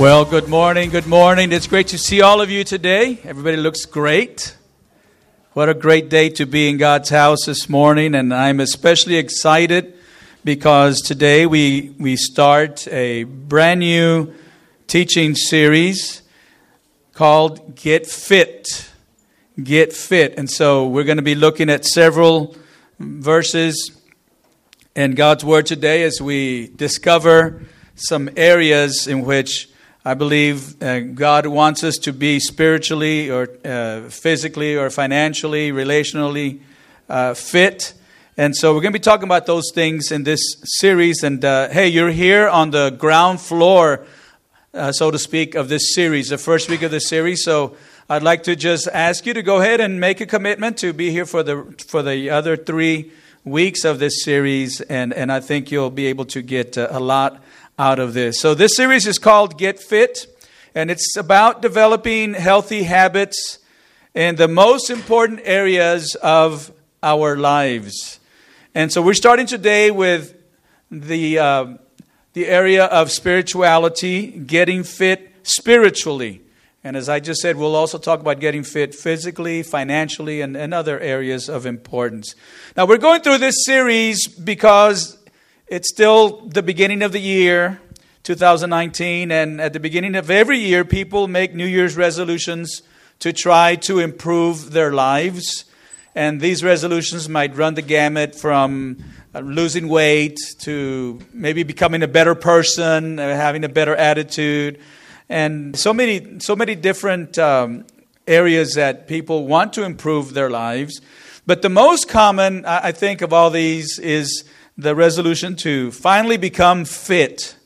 Well, good morning. Good morning. It's great to see all of you today. Everybody looks great. What a great day to be in God's house this morning, and I'm especially excited because today we we start a brand new teaching series called Get Fit. Get Fit. And so we're going to be looking at several verses in God's word today as we discover some areas in which I believe uh, God wants us to be spiritually or uh, physically or financially, relationally uh, fit. And so we're going to be talking about those things in this series. And uh, hey, you're here on the ground floor, uh, so to speak, of this series, the first week of the series. So I'd like to just ask you to go ahead and make a commitment to be here for the for the other three weeks of this series, and and I think you'll be able to get uh, a lot out of this. So, this series is called Get Fit, and it's about developing healthy habits in the most important areas of our lives. And so, we're starting today with the, uh, the area of spirituality, getting fit spiritually. And as I just said, we'll also talk about getting fit physically, financially, and, and other areas of importance. Now, we're going through this series because it's still the beginning of the year, 2019, and at the beginning of every year, people make New Year's resolutions to try to improve their lives. And these resolutions might run the gamut from uh, losing weight to maybe becoming a better person, uh, having a better attitude, and so many, so many different um, areas that people want to improve their lives. But the most common, I think, of all these is the resolution to finally become fit,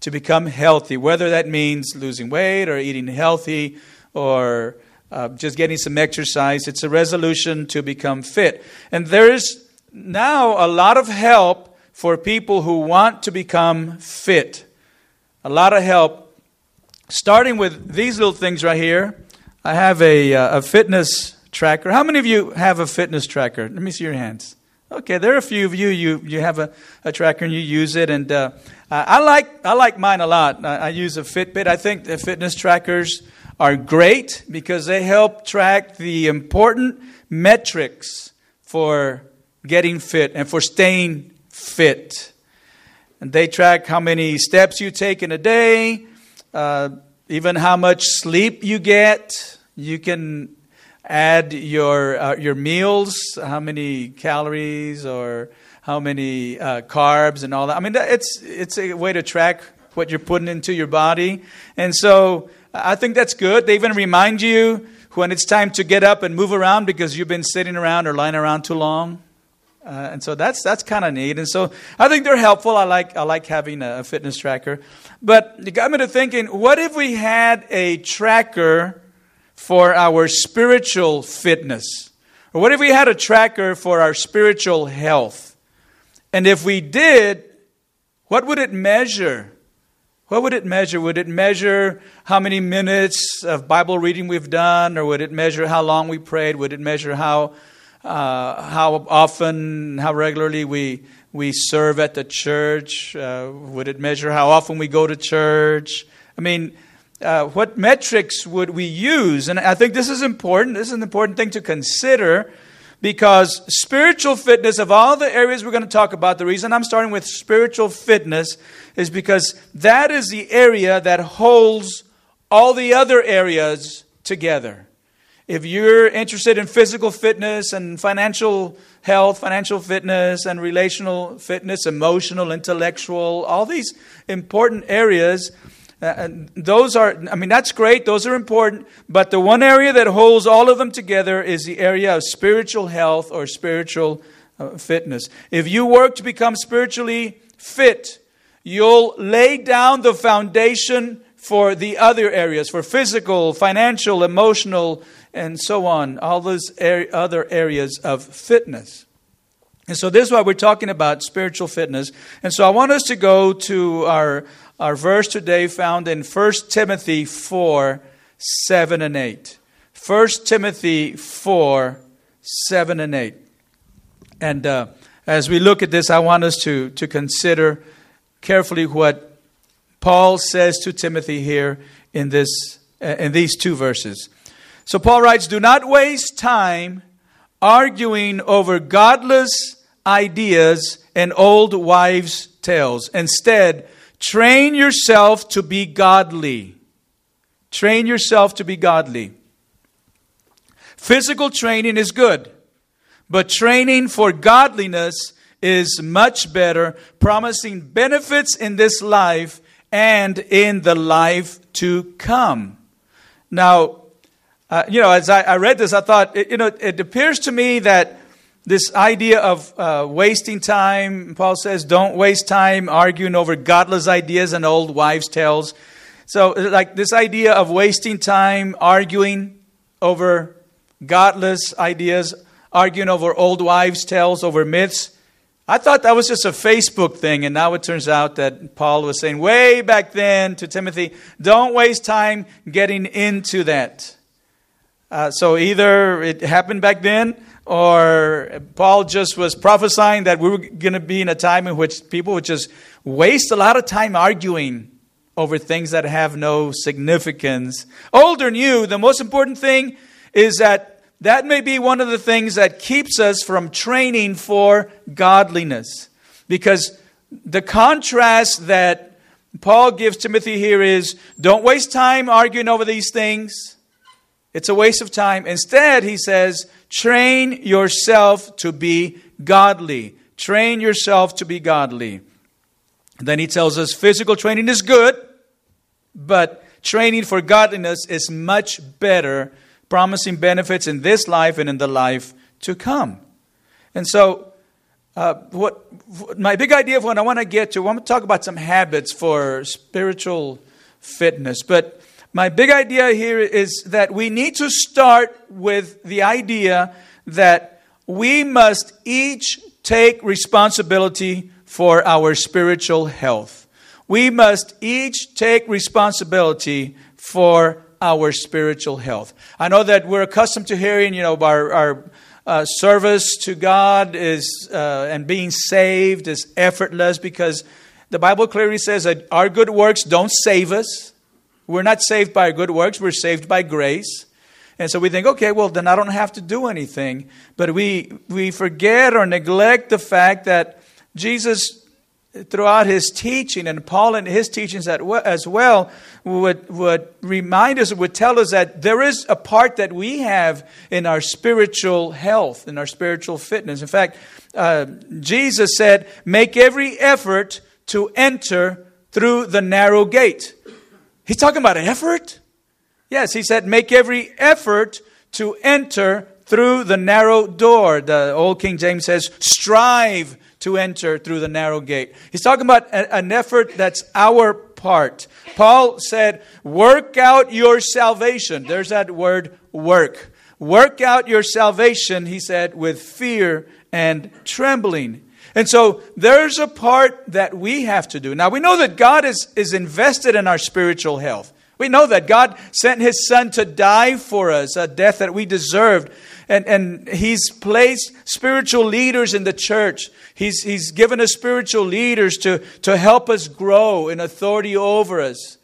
to become healthy, whether that means losing weight or eating healthy or uh, just getting some exercise. It's a resolution to become fit. And there's now a lot of help for people who want to become fit. A lot of help, starting with these little things right here. I have a, uh, a fitness tracker. How many of you have a fitness tracker? Let me see your hands. Okay, there are a few of you. You you have a, a tracker and you use it, and uh, I like I like mine a lot. I, I, use a Fitbit. I think the fitness trackers are great because they help track the important metrics for getting fit and for staying fit. And they track how many steps you take in a day, uh, even how much sleep you get. You can add your uh, your meals, how many calories or how many uh, carbs and all that. I mean, it's it's a way to track what you're putting into your body, and so I think that's good. They even remind you when it's time to get up and move around because you've been sitting around or lying around too long. Uh, and so that's that's kind of neat, and so I think they're helpful. I like I like having a fitness tracker, but it got me to thinking: what if we had a tracker for our spiritual fitness? Or what if we had a tracker for our spiritual health? And if we did, what would it measure? What would it measure? Would it measure how many minutes of Bible reading we've done? Or would it measure how long we prayed? Would it measure how, uh, how often, how regularly we, we serve at the church? Uh, would it measure how often we go to church? I mean, uh, what metrics would we use? And I think this is important. This is an important thing to consider because spiritual fitness, of all the areas we're going to talk about, the reason I'm starting with spiritual fitness is because that is the area that holds all the other areas together. If you're interested in physical fitness and financial health, financial fitness and relational fitness, emotional, intellectual, all these important areas, uh, those are, I mean, that's great. Those are important. But the one area that holds all of them together is the area of spiritual health or spiritual uh, fitness. If you work to become spiritually fit, you'll lay down the foundation for the other areas, for physical, financial, emotional, and so on, all those er- other areas of fitness. And so this is why we're talking about spiritual fitness. And so I want us to go to our our verse today found in 1 Timothy 4 7 and 8. 1 Timothy 4 7 and 8. And uh, as we look at this, I want us to, to consider carefully what Paul says to Timothy here in, this, uh, in these two verses. So Paul writes, Do not waste time arguing over godless ideas and old wives' tales. Instead, train yourself to be godly. Train yourself to be godly. Physical training is good, but training for godliness is much better, promising benefits in this life and in the life to come. Now, uh, you know, as I, I, read this, I thought, you know, it appears to me that this idea of uh, wasting time, Paul says, don't waste time arguing over godless ideas and old wives' tales. So, like this idea of wasting time arguing over godless ideas, arguing over old wives' tales, over myths. I thought that was just a Facebook thing, and now it turns out that Paul was saying way back then to Timothy, don't waste time getting into that. Uh, so either it happened back then, or Paul just was prophesying that we were going to be in a time in which people would just waste a lot of time arguing over things that have no significance. Old or new, the most important thing is that that may be one of the things that keeps us from training for godliness. Because the contrast that Paul gives Timothy here is don't waste time arguing over these things. It's a waste of time. Instead, he says, train yourself to be godly. Train yourself to be godly. Then he tells us physical training is good, but training for godliness is much better promising benefits in this life and in the life to come. And so, uh, what my big idea of what I want to get to, I want to talk about some habits for spiritual fitness. But my big idea here is that we need to start with the idea that we must each take responsibility for our spiritual health. We must each take responsibility for our spiritual health. I know that we're accustomed to hearing, you know, our, our uh, service to God is uh, and being saved is effortless because the Bible clearly says that our good works don't save us. We're not saved by good works, we're saved by grace. And so we think, okay, well, then I don't have to do anything. But we, we forget or neglect the fact that Jesus throughout his teaching, and Paul in his teachings as well, would, would remind us, would tell us that there is a part that we have in our spiritual health, in our spiritual fitness. In fact, uh, Jesus said, Make every effort to enter through the narrow gate. He's talking about effort? Yes, he said, Make every effort to enter through the narrow door. The old King James says, Strive to enter through the narrow gate. He's talking about an effort that's our part. Paul said, Work out your salvation. There's that word work. Work out your salvation, he said, with fear and trembling. And so there's a part that we have to do. Now we know that God is, is invested in our spiritual health. We know that God sent his son to die for us, a death that we deserved. And, and he's placed spiritual leaders in the church. He's, he's given us spiritual leaders to, to help us grow in authority over us.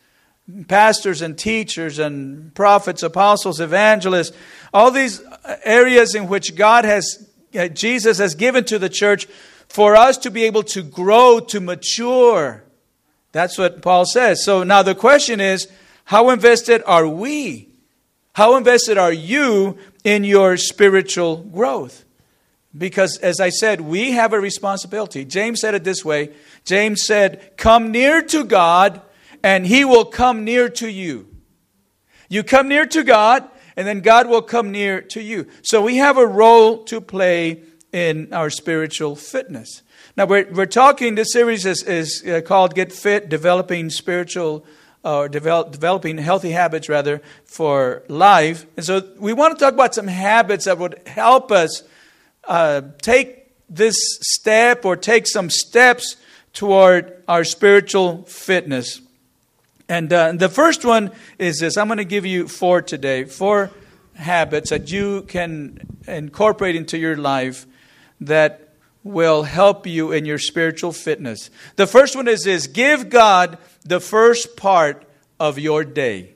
Pastors and teachers and prophets, apostles, evangelists, all these areas in which God has, uh, Jesus has given to the church for us to be able to grow, to mature. That's what Paul says. So now the question is, how invested are we? How invested are you in your spiritual growth? Because, as I said, we have a responsibility. James said it this way James said, Come near to God, and he will come near to you. You come near to God, and then God will come near to you. So we have a role to play in our spiritual fitness. Now, we're, we're talking, this series is, is uh, called Get Fit Developing Spiritual or develop, developing healthy habits rather for life. And so we want to talk about some habits that would help us uh, take this step or take some steps toward our spiritual fitness. And uh, the first one is this I'm going to give you four today, four habits that you can incorporate into your life that will help you in your spiritual fitness. The first one is this give God the first part of your day.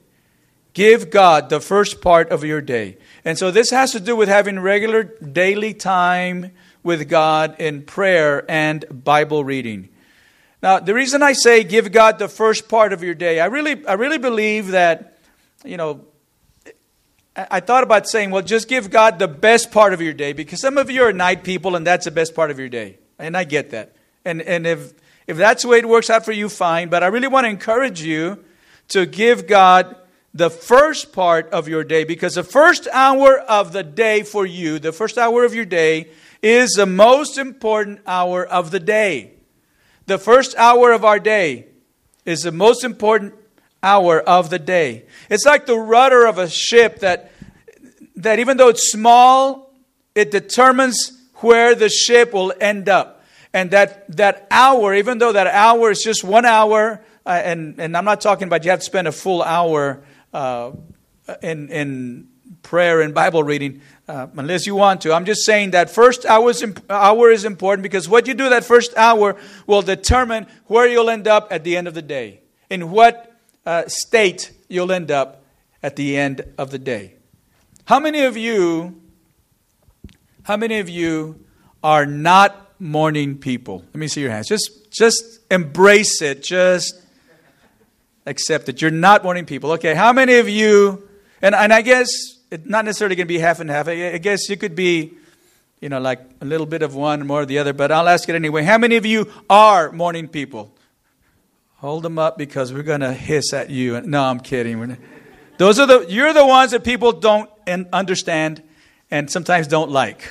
Give God the first part of your day. And so this has to do with having regular daily time with God in prayer and Bible reading. Now, the reason I say give God the first part of your day, I really, I really believe that, you know, I thought about saying, well, just give God the best part of your day because some of you are night people and that's the best part of your day. And I get that. And, and if, if that's the way it works out for you, fine. But I really want to encourage you to give God the first part of your day because the first hour of the day for you, the first hour of your day, is the most important hour of the day. The first hour of our day is the most important hour of the day. It's like the rudder of a ship that, that even though it's small, it determines where the ship will end up. And that, that hour, even though that hour is just one hour, uh, and, and I'm not talking about you have to spend a full hour uh, in, in prayer and Bible reading, uh, unless you want to. I'm just saying that first hour is, imp- hour is important because what you do that first hour will determine where you'll end up at the end of the day, in what uh, state you'll end up at the end of the day. How many of you, how many of you are not morning people? Let me see your hands. Just, just embrace it. Just accept it. You're not morning people. Okay, how many of you, and, and I guess it's not necessarily going to be half and half. I guess you could be, you know, like a little bit of one, more of the other, but I'll ask it anyway. How many of you are morning people? Hold them up because we're going to hiss at you. No, I'm kidding. Those are the, you're the ones that people don't understand and sometimes don't like.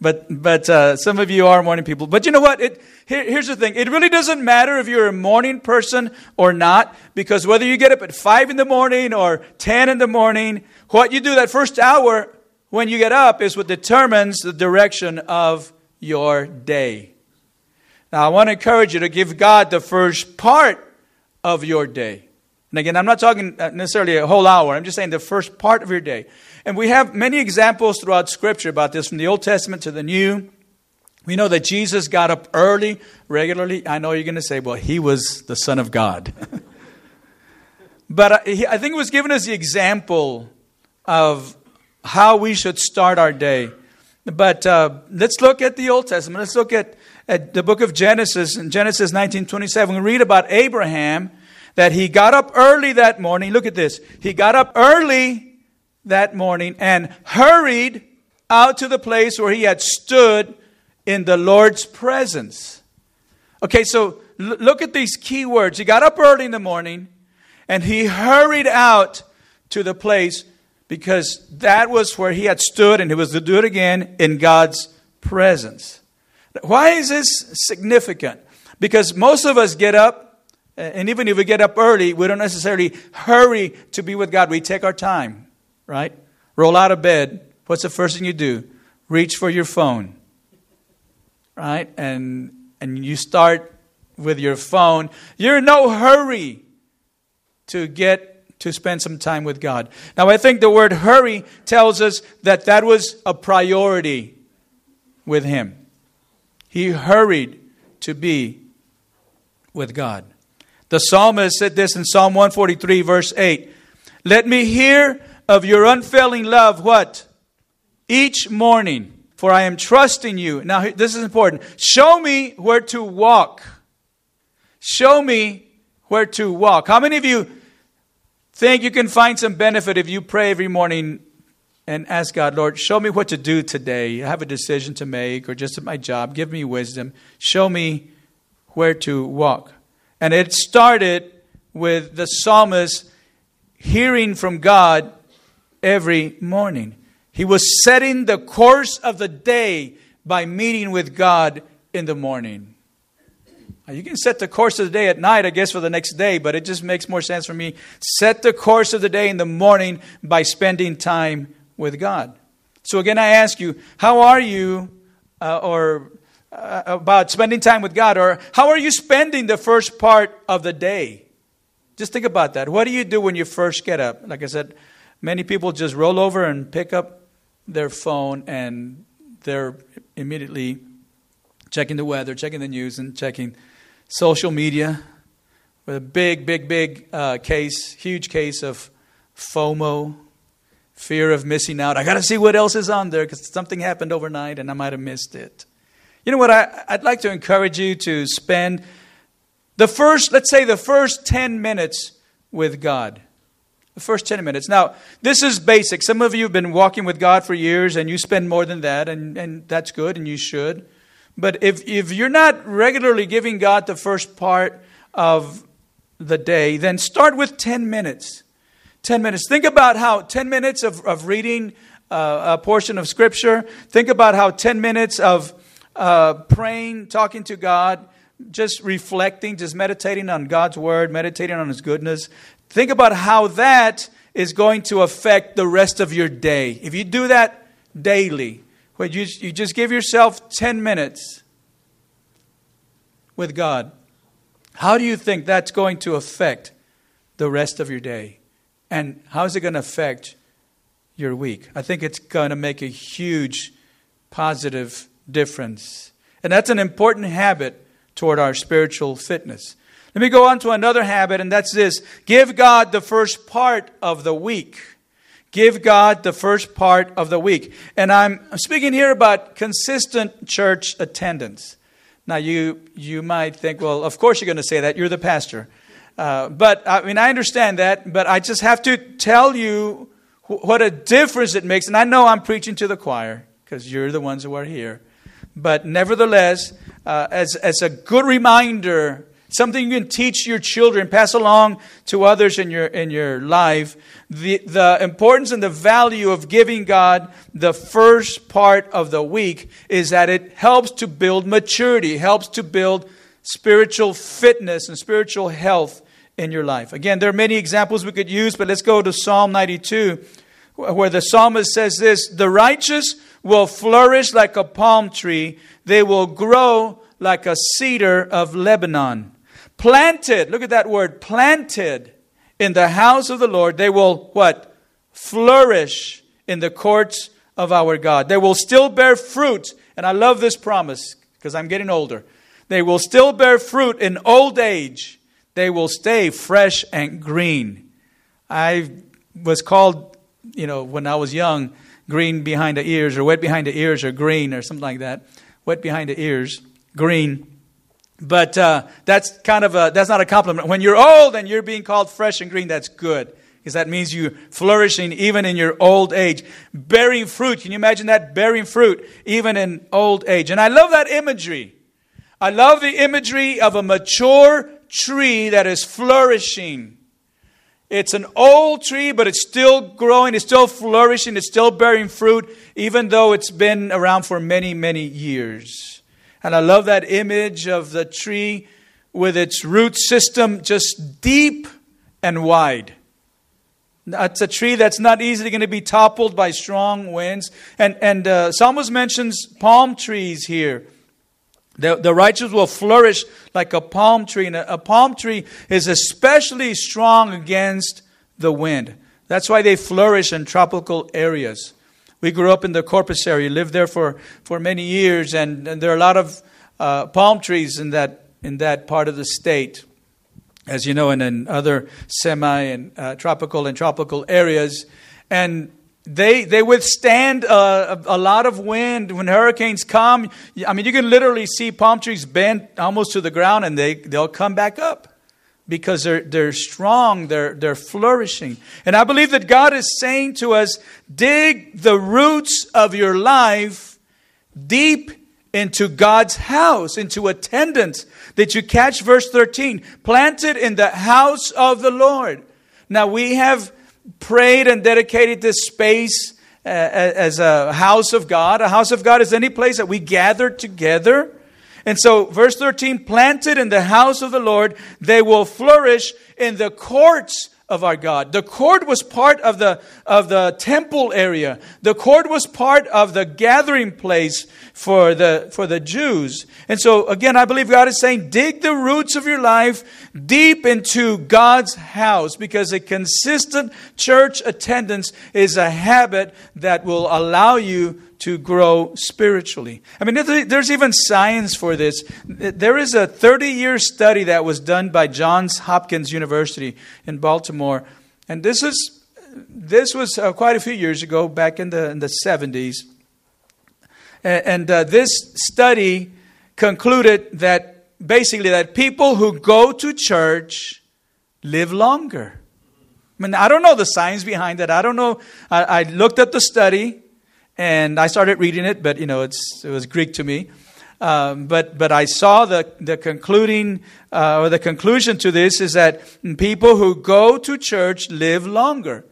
But, but uh, some of you are morning people. But you know what? It, here, here's the thing. It really doesn't matter if you're a morning person or not, because whether you get up at 5 in the morning or 10 in the morning, what you do that first hour when you get up is what determines the direction of your day. Now, I want to encourage you to give God the first part of your day. And again, I'm not talking uh, necessarily a whole hour. I'm just saying the first part of your day. And we have many examples throughout Scripture about this, from the Old Testament to the New. We know that Jesus got up early, regularly. I know you're going to say, well, he was the Son of God. but I, I think it was giving us the example of how we should start our day. But uh, let's look at the Old Testament. Let's look at, at the book of Genesis. In Genesis 19.27, we read about Abraham, that he got up early that morning. Look at this. He got up early that morning and hurried out to the place where he had stood in the Lord's presence. Okay, so l- look at these key words. He got up early in the morning and he hurried out to the place because that was where he had stood and he was to do it again in God's presence. Why is this significant? Because most of us get up, and even if we get up early, we don't necessarily hurry to be with God. We take our time right? Roll out of bed. What's the first thing you do? Reach for your phone, right? And and you start with your phone. You're in no hurry to get to spend some time with God. Now, I think the word hurry tells us that that was a priority with him. He hurried to be with God. The psalmist said this in Psalm 143, verse 8 Let me hear of your unfailing love, what? Each morning, for I am trusting you. Now, this is important. Show me where to walk. Show me where to walk. How many of you think you can find some benefit if you pray every morning and ask God, Lord, show me what to do today? I have a decision to make, or just at my job. Give me wisdom. Show me where to walk. And it started with the psalmist hearing from God every morning. He was setting the course of the day by meeting with God in the morning. You can set the course of the day at night, I guess, for the next day, but it just makes more sense for me. Set the course of the day in the morning by spending time with God. So, again, I ask you, how are you, uh, or uh, about spending time with God, or how are you spending the first part of the day? Just think about that. What do you do when you first get up? Like I said, Many people just roll over and pick up their phone and they're immediately checking the weather, checking the news, and checking social media. with a big, big, big uh, case, huge case of FOMO, fear of missing out. I got to see what else is on there because something happened overnight and I might have missed it. You know what? I, I'd like to encourage you to spend the first, let's say, the first 10 minutes with God. The first 10 minutes. Now, this is basic. Some of you have been walking with God for years and you spend more than that, and, and that's good and you should. But if, if you're not regularly giving God the first part of the day, then start with 10 minutes. 10 minutes. Think about how 10 minutes of, of reading uh, a portion of Scripture, think about how 10 minutes of uh, praying, talking to God, just reflecting, just meditating on God's Word, meditating on His goodness. Think about how that is going to affect the rest of your day. If you do that daily, where you, you just give yourself 10 minutes with God, how do you think that's going to affect the rest of your day? And how is it going to affect your week? I think it's going to make a huge positive difference. And that's an important habit toward our spiritual fitness. Let me go on to another habit, and that's this give God the first part of the week. Give God the first part of the week. And I'm speaking here about consistent church attendance. Now, you, you might think, well, of course you're going to say that. You're the pastor. Uh, but, I mean, I understand that, but I just have to tell you wh- what a difference it makes. And I know I'm preaching to the choir because you're the ones who are here. But nevertheless, uh, as, as a good reminder something you can teach your children, pass along to others in your, in your life. The, the importance and the value of giving God the first part of the week is that it helps to build maturity, helps to build spiritual fitness and spiritual health in your life. Again, there are many examples we could use, but let's go to Psalm 92, where the psalmist says this The righteous will flourish like a palm tree, they will grow like a cedar of Lebanon. Planted, look at that word, planted in the house of the Lord, they will what? Flourish in the courts of our God. They will still bear fruit. And I love this promise because I'm getting older. They will still bear fruit in old age. They will stay fresh and green. I was called, you know, when I was young, green behind the ears or wet behind the ears or green or something like that. Wet behind the ears, green. But uh, that's kind of a, that's not a compliment. When you're old and you're being called fresh and green, that's good. Because that means you're flourishing even in your old age. Bearing fruit. Can you imagine that? Bearing fruit even in old age. And I love that imagery. I love the imagery of a mature tree that is flourishing. It's an old tree, but it's still growing, it's still flourishing, it's still bearing fruit, even though it's been around for many, many years. And I love that image of the tree with its root system just deep and wide. It's a tree that's not easily going to be toppled by strong winds. And, and uh, Psalmist mentions palm trees here. The, the righteous will flourish like a palm tree. And a, a palm tree is especially strong against the wind. That's why they flourish in tropical areas. We grew up in the Corpus area, lived there for, for many years, and, and there are a lot of uh, palm trees in that, in that part of the state. As you know, and in other semi and uh, tropical and tropical areas. And they, they withstand uh, a, a, lot of wind. When hurricanes come, I mean, you can literally see palm trees bent almost to the ground and they, they'll come back up because they're, they're strong, they're, they're flourishing. And I believe that God is saying to us dig the roots of your life deep into God's house, into attendance. That you catch verse 13? Planted in the house of the Lord. Now we have prayed and dedicated this space uh, as a house of God. A house of God is any place that we gather together and so, verse 13 planted in the house of the Lord, they will flourish in the courts of our God. The court was part of the, of the temple area. The court was part of the gathering place for the, for the Jews. And so, again, I believe God is saying, dig the roots of your life deep into God's house because a consistent church attendance is a habit that will allow you to grow spiritually. I mean, there's even science for this. There is a 30 year study that was done by Johns Hopkins University in Baltimore. And this, is, this was uh, quite a few years ago, back in the, in the 70s. And, and uh, this study concluded that basically that people who go to church live longer. I mean, I don't know the science behind that. I don't know. I, I looked at the study and I started reading it, but you know, it's, it was Greek to me. Um, but but I saw the the concluding uh, or the conclusion to this is that people who go to church live longer.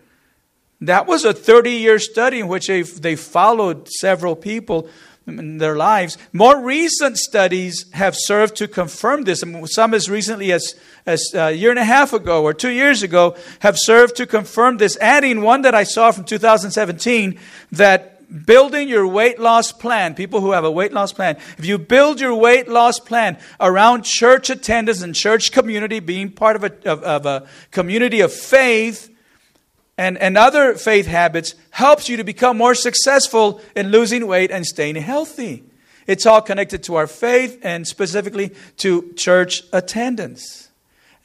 That was a 30 year study in which they they followed several people in their lives. More recent studies have served to confirm this. Some as recently as, as a year and a half ago or two years ago have served to confirm this. Adding one that I saw from 2017 that building your weight loss plan, people who have a weight loss plan, if you build your weight loss plan around church attendance and church community, being part of a, of, of a community of faith, and, and other faith habits helps you to become more successful in losing weight and staying healthy. It's all connected to our faith and specifically to church attendance.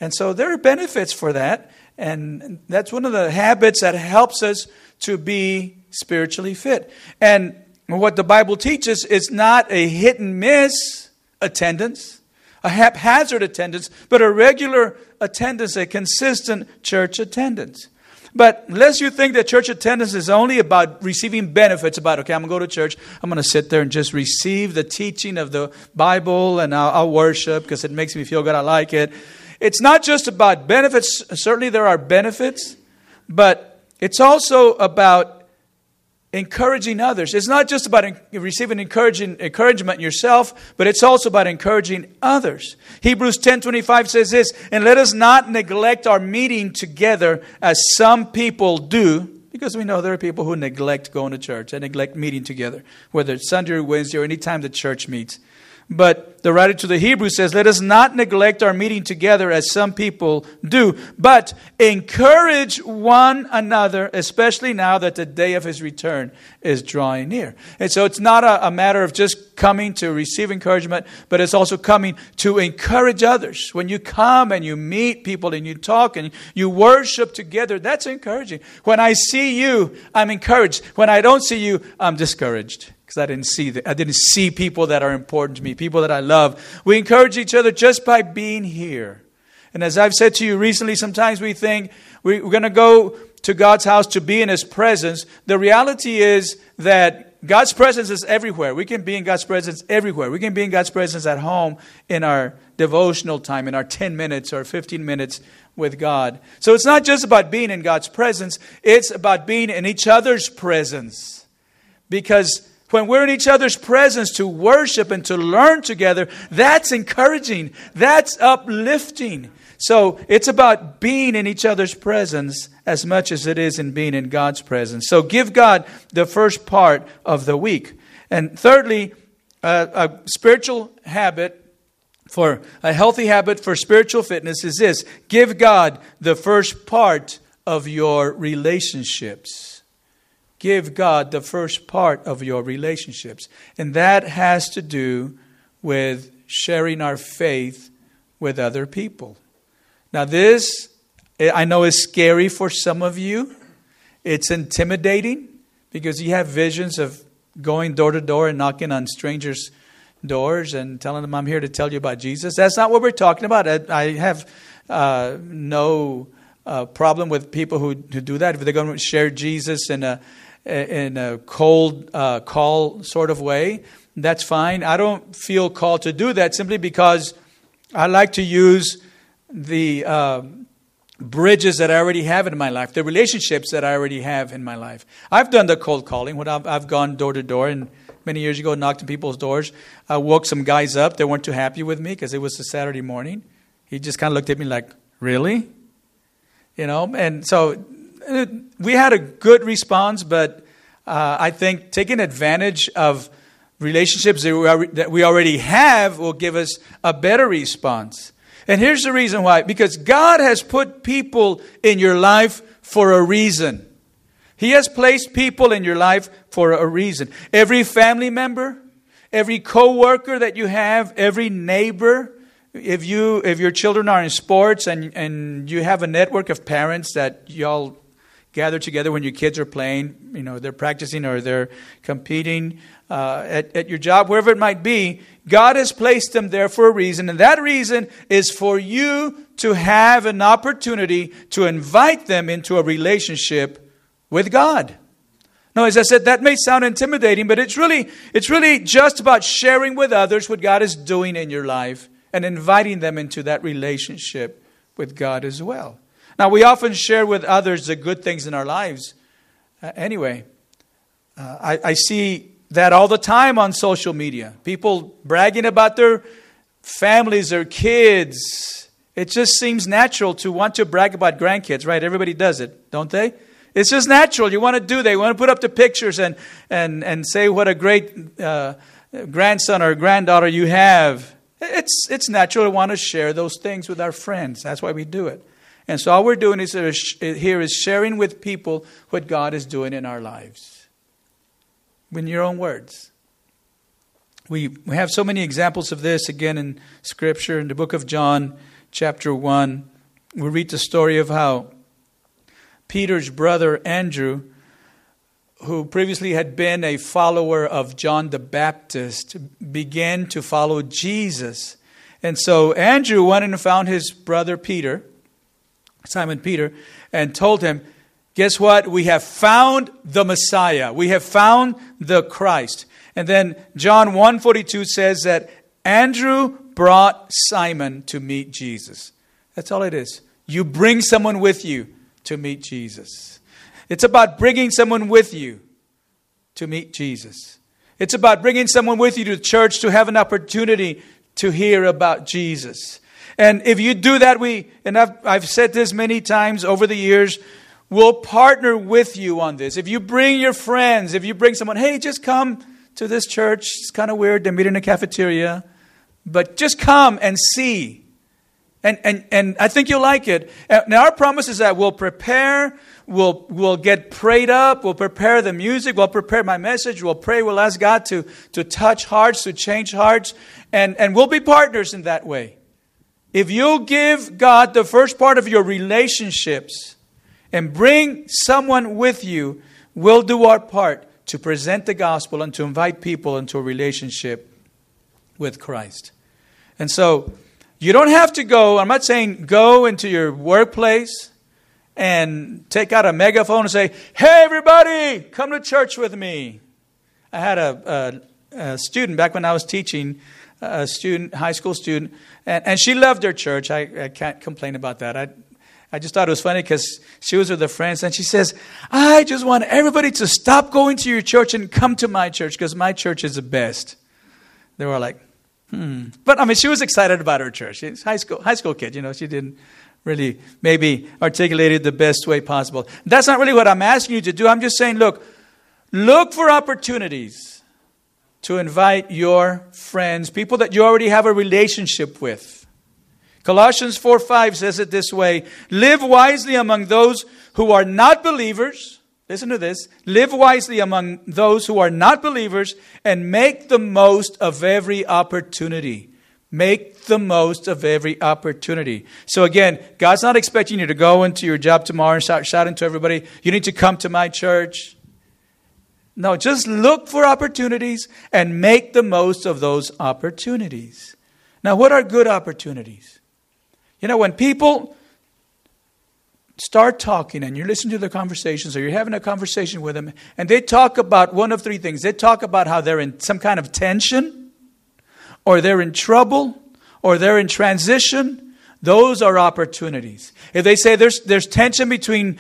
And so there are benefits for that. And that's one of the habits that helps us to be spiritually fit. And what the Bible teaches is not a hit and miss attendance, a haphazard attendance, but a regular attendance, a consistent church attendance. But unless you think that church attendance is only about receiving benefits, about, okay, I'm going to go to church, I'm going to sit there and just receive the teaching of the Bible and I'll, I'll worship because it makes me feel good, I like it. It's not just about benefits. Certainly there are benefits, but it's also about encouraging others. It's not just about receiving encouragement yourself, but it's also about encouraging others. Hebrews 10:25 says this, "And let us not neglect our meeting together as some people do." Because we know there are people who neglect going to church and neglect meeting together, whether it's Sunday or Wednesday or any time the church meets. But the writer to the Hebrews says, Let us not neglect our meeting together as some people do, but encourage one another, especially now that the day of his return is drawing near. And so it's not a, a matter of just coming to receive encouragement, but it's also coming to encourage others. When you come and you meet people and you talk and you worship together, that's encouraging. When I see you, I'm encouraged. When I don't see you, I'm discouraged because I didn't see the, I didn't see people that are important to me, people that I love. We encourage each other just by being here. And as I've said to you recently, sometimes we think we're going to go to God's house to be in His presence. The reality is that God's presence is everywhere. We can be in God's presence everywhere. We can be in God's presence at home in our devotional time, in our 10 minutes or 15 minutes with God. So it's not just about being in God's presence, it's about being in each other's presence. Because when we're in each other's presence to worship and to learn together, that's encouraging. That's uplifting. So it's about being in each other's presence as much as it is in being in God's presence. So give God the first part of the week. And thirdly, a spiritual habit for a healthy habit for spiritual fitness is this give God the first part of your relationships give God the first part of your relationships. And that has to do with sharing our faith with other people. Now, this I know is scary for some of you. It's intimidating because you have visions of going door to door and knocking on strangers' doors and telling them, I'm here to tell you about Jesus. That's not what we're talking about. I, have uh, no uh, problem with people who, who do that. If they're going to share Jesus in a in a cold uh, call sort of way, that's fine. I don't feel called to do that simply because I like to use the uh, bridges that I already have in my life, the relationships that I already have in my life. I've done the cold calling when I've, I've gone door to door and many years ago knocked on people's doors. I woke some guys up. They weren't too happy with me because it was a Saturday morning. He just kind of looked at me like, really? You know, and so we had a good response, but uh, I think taking advantage of relationships that we, are, that we already have will give us a better response. And here's the reason why because God has put people in your life for a reason. He has placed people in your life for a reason. Every family member, every coworker that you have, every neighbor, if you if your children are in sports and and you have a network of parents that y'all gather together when your kids are playing, you know, they're practicing or they're competing uh, at, at your job, wherever it might be, God has placed them there for a reason. And that reason is for you to have an opportunity to invite them into a relationship with God. Now, as I said, that may sound intimidating, but it's really, it's really just about sharing with others what God is doing in your life and inviting them into that relationship with God as well. Now, we often share with others the good things in our lives. Uh, anyway, uh, I, I see that all the time on social media. People bragging about their families, their kids. It just seems natural to want to brag about grandkids, right? Everybody does it, don't they? It's just natural. You want to do that. You want to put up the pictures and, and, and say what a great uh, grandson or granddaughter you have. It's, it's natural to want to share those things with our friends. That's why we do it. And so all we're doing is uh, here is sharing with people what God is doing in our lives. In your own words. We, we have so many examples of this again in Scripture. In the book of John, chapter 1, we read the story of how Peter's brother Andrew, who previously had been a follower of John the Baptist, began to follow Jesus. And so Andrew went and found his brother Peter, Simon Peter, and told him, Guess what? We have found the Messiah. We have found the Christ. And then John 1:42 says that Andrew brought Simon to meet Jesus. That's all it is. You bring someone with you to meet Jesus. It's about bringing someone with you to meet Jesus. It's about bringing someone with you to the church to have an opportunity to hear about Jesus. And if you do that, we, and I've, I've said this many times over the years, we'll partner with you on this. If you bring your friends, if you bring someone, hey, just come to this church. It's kind of weird. They meet in a cafeteria. But just come and see. And, and, and I think you'll like it. Uh, now, our promise is that we'll prepare, we'll, we'll get prayed up, we'll prepare the music, we'll prepare my message, we'll pray, we'll ask God to, to touch hearts, to change hearts, and, and we'll be partners in that way. If you give God the first part of your relationships and bring someone with you, we'll do our part to present the gospel and to invite people into a relationship with Christ. And so, you don't have to go, I'm not saying go into your workplace and take out a megaphone and say, hey, everybody, come to church with me. I had a, a, a student back when I was teaching, a student, high school student, and, and she loved her church. I, I can't complain about that. I, I just thought it was funny because she was with her friends and she says, I just want everybody to stop going to your church and come to my church because my church is the best. They were like, Hmm. But I mean, she was excited about her church. She's high school, high school kid, you know. She didn't really maybe articulate it the best way possible. That's not really what I'm asking you to do. I'm just saying, look, look for opportunities to invite your friends, people that you already have a relationship with. Colossians 4 5 says it this way Live wisely among those who are not believers Listen to this. Live wisely among those who are not believers and make the most of every opportunity. Make the most of every opportunity. So again, God's not expecting you to go into your job tomorrow and start shouting to everybody, you need to come to my church. No, just look for opportunities and make the most of those opportunities. Now, what are good opportunities? You know, when people start talking and you listen to the conversations or you're having a conversation with them and they talk about one of three things. They talk about how they're in some kind of tension or they're in trouble or they're in transition. Those are opportunities. If they say there's, there's tension between,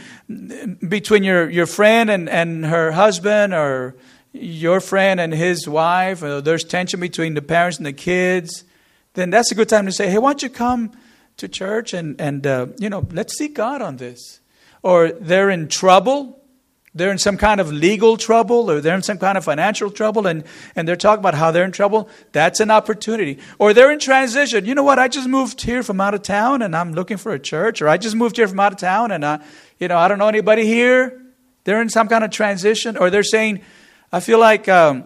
between your, your friend and, and her husband or your friend and his wife, or there's tension between the parents and the kids, then that's a good time to say, hey, why don't you come to church and, and uh, you know, let's seek God on this. Or they're in trouble. They're in some kind of legal trouble or they're in some kind of financial trouble and, and they're talking about how they're in trouble. That's an opportunity. Or they're in transition. You know what? I just moved here from out of town and I'm looking for a church. Or I just moved here from out of town and I, you know, I don't know anybody here. They're in some kind of transition, or they're saying, I feel like um,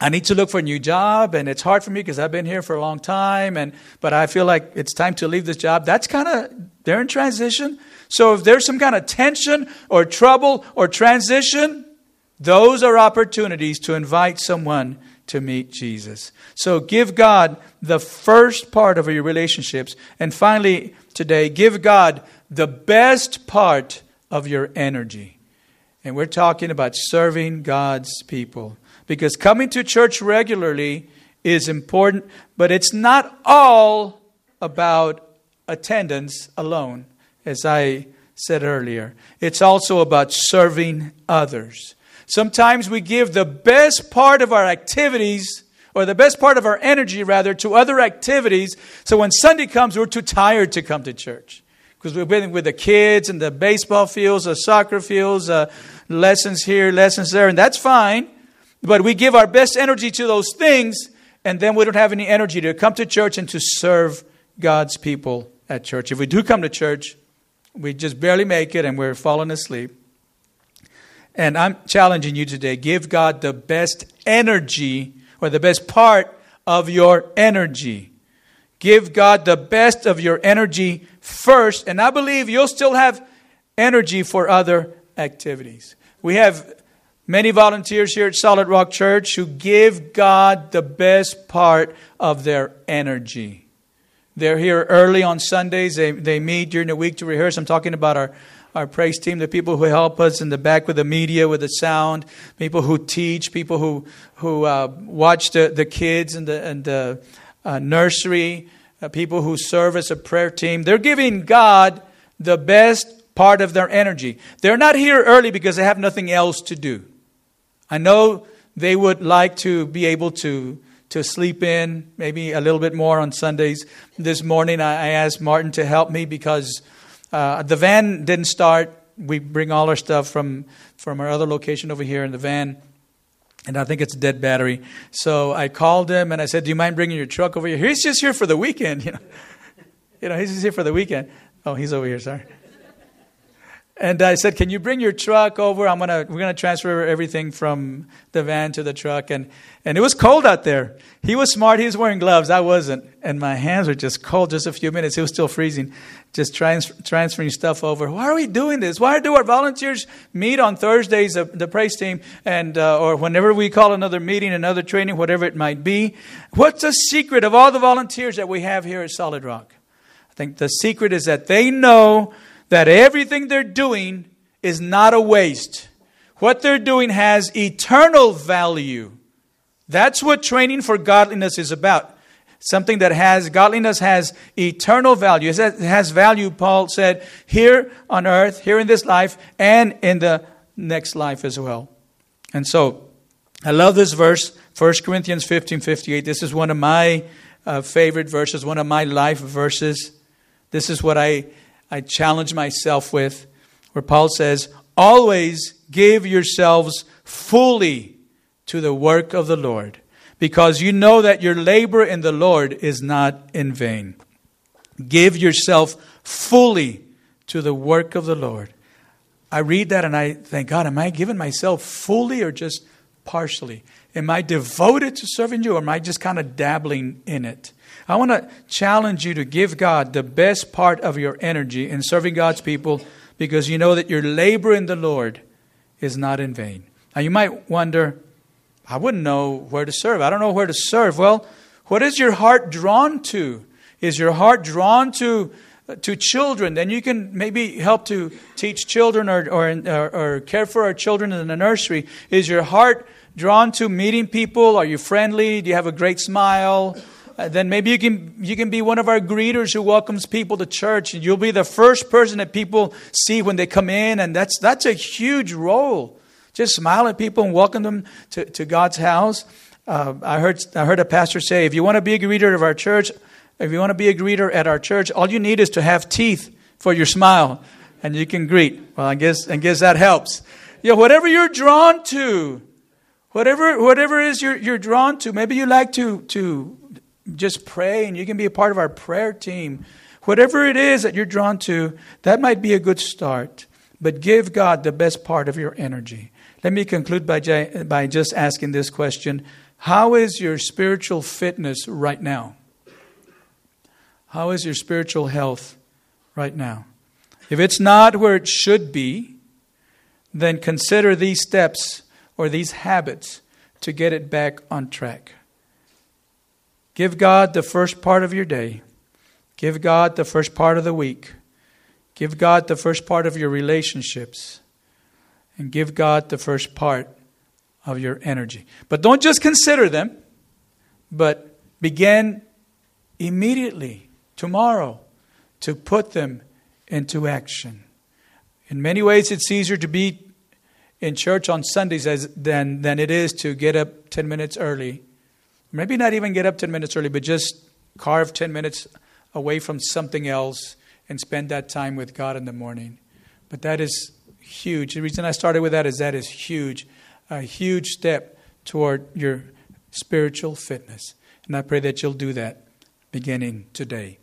I need to look for a new job, and it's hard for me because I've been here for a long time, and but I feel like it's time to leave this job. That's kind of they're in transition. So if there's some kind of tension or trouble or transition, those are opportunities to invite someone to meet Jesus. So give God the first part of your relationships. And finally, today, give God the best part of your energy. And we're talking about serving God's people. Because coming to church regularly is important, but it's not all about attendance alone, as I said earlier. It's also about serving others. Sometimes we give the best part of our activities, or the best part of our energy, rather, to other activities. So when Sunday comes, we're too tired to come to church. Because we've been with the kids and the baseball fields, the soccer fields, uh, lessons here, lessons there, and that's fine. But we give our best energy to those things, and then we don't have any energy to come to church and to serve God's people at church. If we do come to church, we just barely make it and we're falling asleep. And I'm challenging you today give God the best energy or the best part of your energy. Give God the best of your energy first, and I believe you'll still have energy for other activities. We have many volunteers here at Solid Rock Church who give God the best part of their energy. They're here early on Sundays. They, they meet during the week to rehearse. I'm talking about our our praise team, the people who help us in the back with the media, with the sound, people who teach, people who who uh, watch the, the kids in the, in the uh, nursery, uh, people who serve as a prayer team. They're giving God the best part of their energy. They're not here early because they have nothing else to do. I know they would like to be able to to sleep in maybe a little bit more on Sundays. This morning I, asked Martin to help me because uh, the van didn't start. We bring all our stuff from, from our other location over here in the van. And I think it's a dead battery. So I called him and I said, Do you mind bringing your truck over here? He's just here for the weekend. You know, you know he's just here for the weekend. Oh, he's over here, sorry. And I said, "Can you bring your truck over? I'm gonna we're gonna transfer everything from the van to the truck." And and it was cold out there. He was smart. He was wearing gloves. I wasn't, and my hands were just cold. Just a few minutes. It was still freezing. Just trans- transferring stuff over. Why are we doing this? Why do our volunteers meet on Thursdays, uh, the praise team, and uh, or whenever we call another meeting, another training, whatever it might be? What's the secret of all the volunteers that we have here at Solid Rock? I think the secret is that they know that everything they're doing is not a waste. What they're doing has eternal value. That's what training for godliness is about. Something that has, godliness has eternal value. It has value, Paul said, here on earth, here in this life, and in the next life as well. And so, I love this verse, 1 Corinthians 15 58. This is one of my uh, favorite verses, one of my life verses. This is what I I challenge myself with, where Paul says, Always give yourselves fully to the work of the Lord, because you know that your labor in the Lord is not in vain. Give yourself fully to the work of the Lord. I read that and I think, God, am I giving myself fully or just partially? Am I devoted to serving you or am I just kind of dabbling in it? I want to challenge you to give God the best part of your energy in serving God's people because you know that your labor in the Lord is not in vain. Now, you might wonder, I wouldn't know where to serve. I don't know where to serve. Well, what is your heart drawn to? Is your heart drawn to to children, then you can maybe help to teach children or, or, or, care for our children in the nursery. Is your heart drawn to meeting people? Are you friendly? Do you have a great smile? Uh, then maybe you can, you can be one of our greeters who welcomes people to church. And you'll be the first person that people see when they come in. And that's, that's a huge role. Just smile at people and welcome them to, to God's house. Uh, I, heard, I heard a pastor say, if you want to be a greeter of our church, if you want to be a greeter at our church, all you need is to have teeth for your smile, and you can greet. Well, I guess, I guess that helps. Yeah, whatever you're drawn to, whatever whatever is you're, you're drawn to. Maybe you like to to just pray and you can be a part of our prayer team. Whatever it is that you're drawn to, that might be a good start. but give God the best part of your energy. Let me conclude by, by just asking this question How is your spiritual fitness right now? How is your spiritual health right now? If it's not where it should be, then consider these steps or these habits to get it back on track. Give God the first part of your day. Give God the first part of the week. Give God the first part of your relationships. And give God the first part of your energy. But don't just consider them, but begin immediately, tomorrow, to put them into action. In many ways, it's easier to be in church on Sundays as, than, than it is to get up 10 minutes early Maybe not even get up 10 minutes early, but just carve 10 minutes away from something else and spend that time with God in the morning. But that is huge. The reason I started with that is that is huge, a huge step toward your spiritual fitness. And I pray that you'll do that beginning today.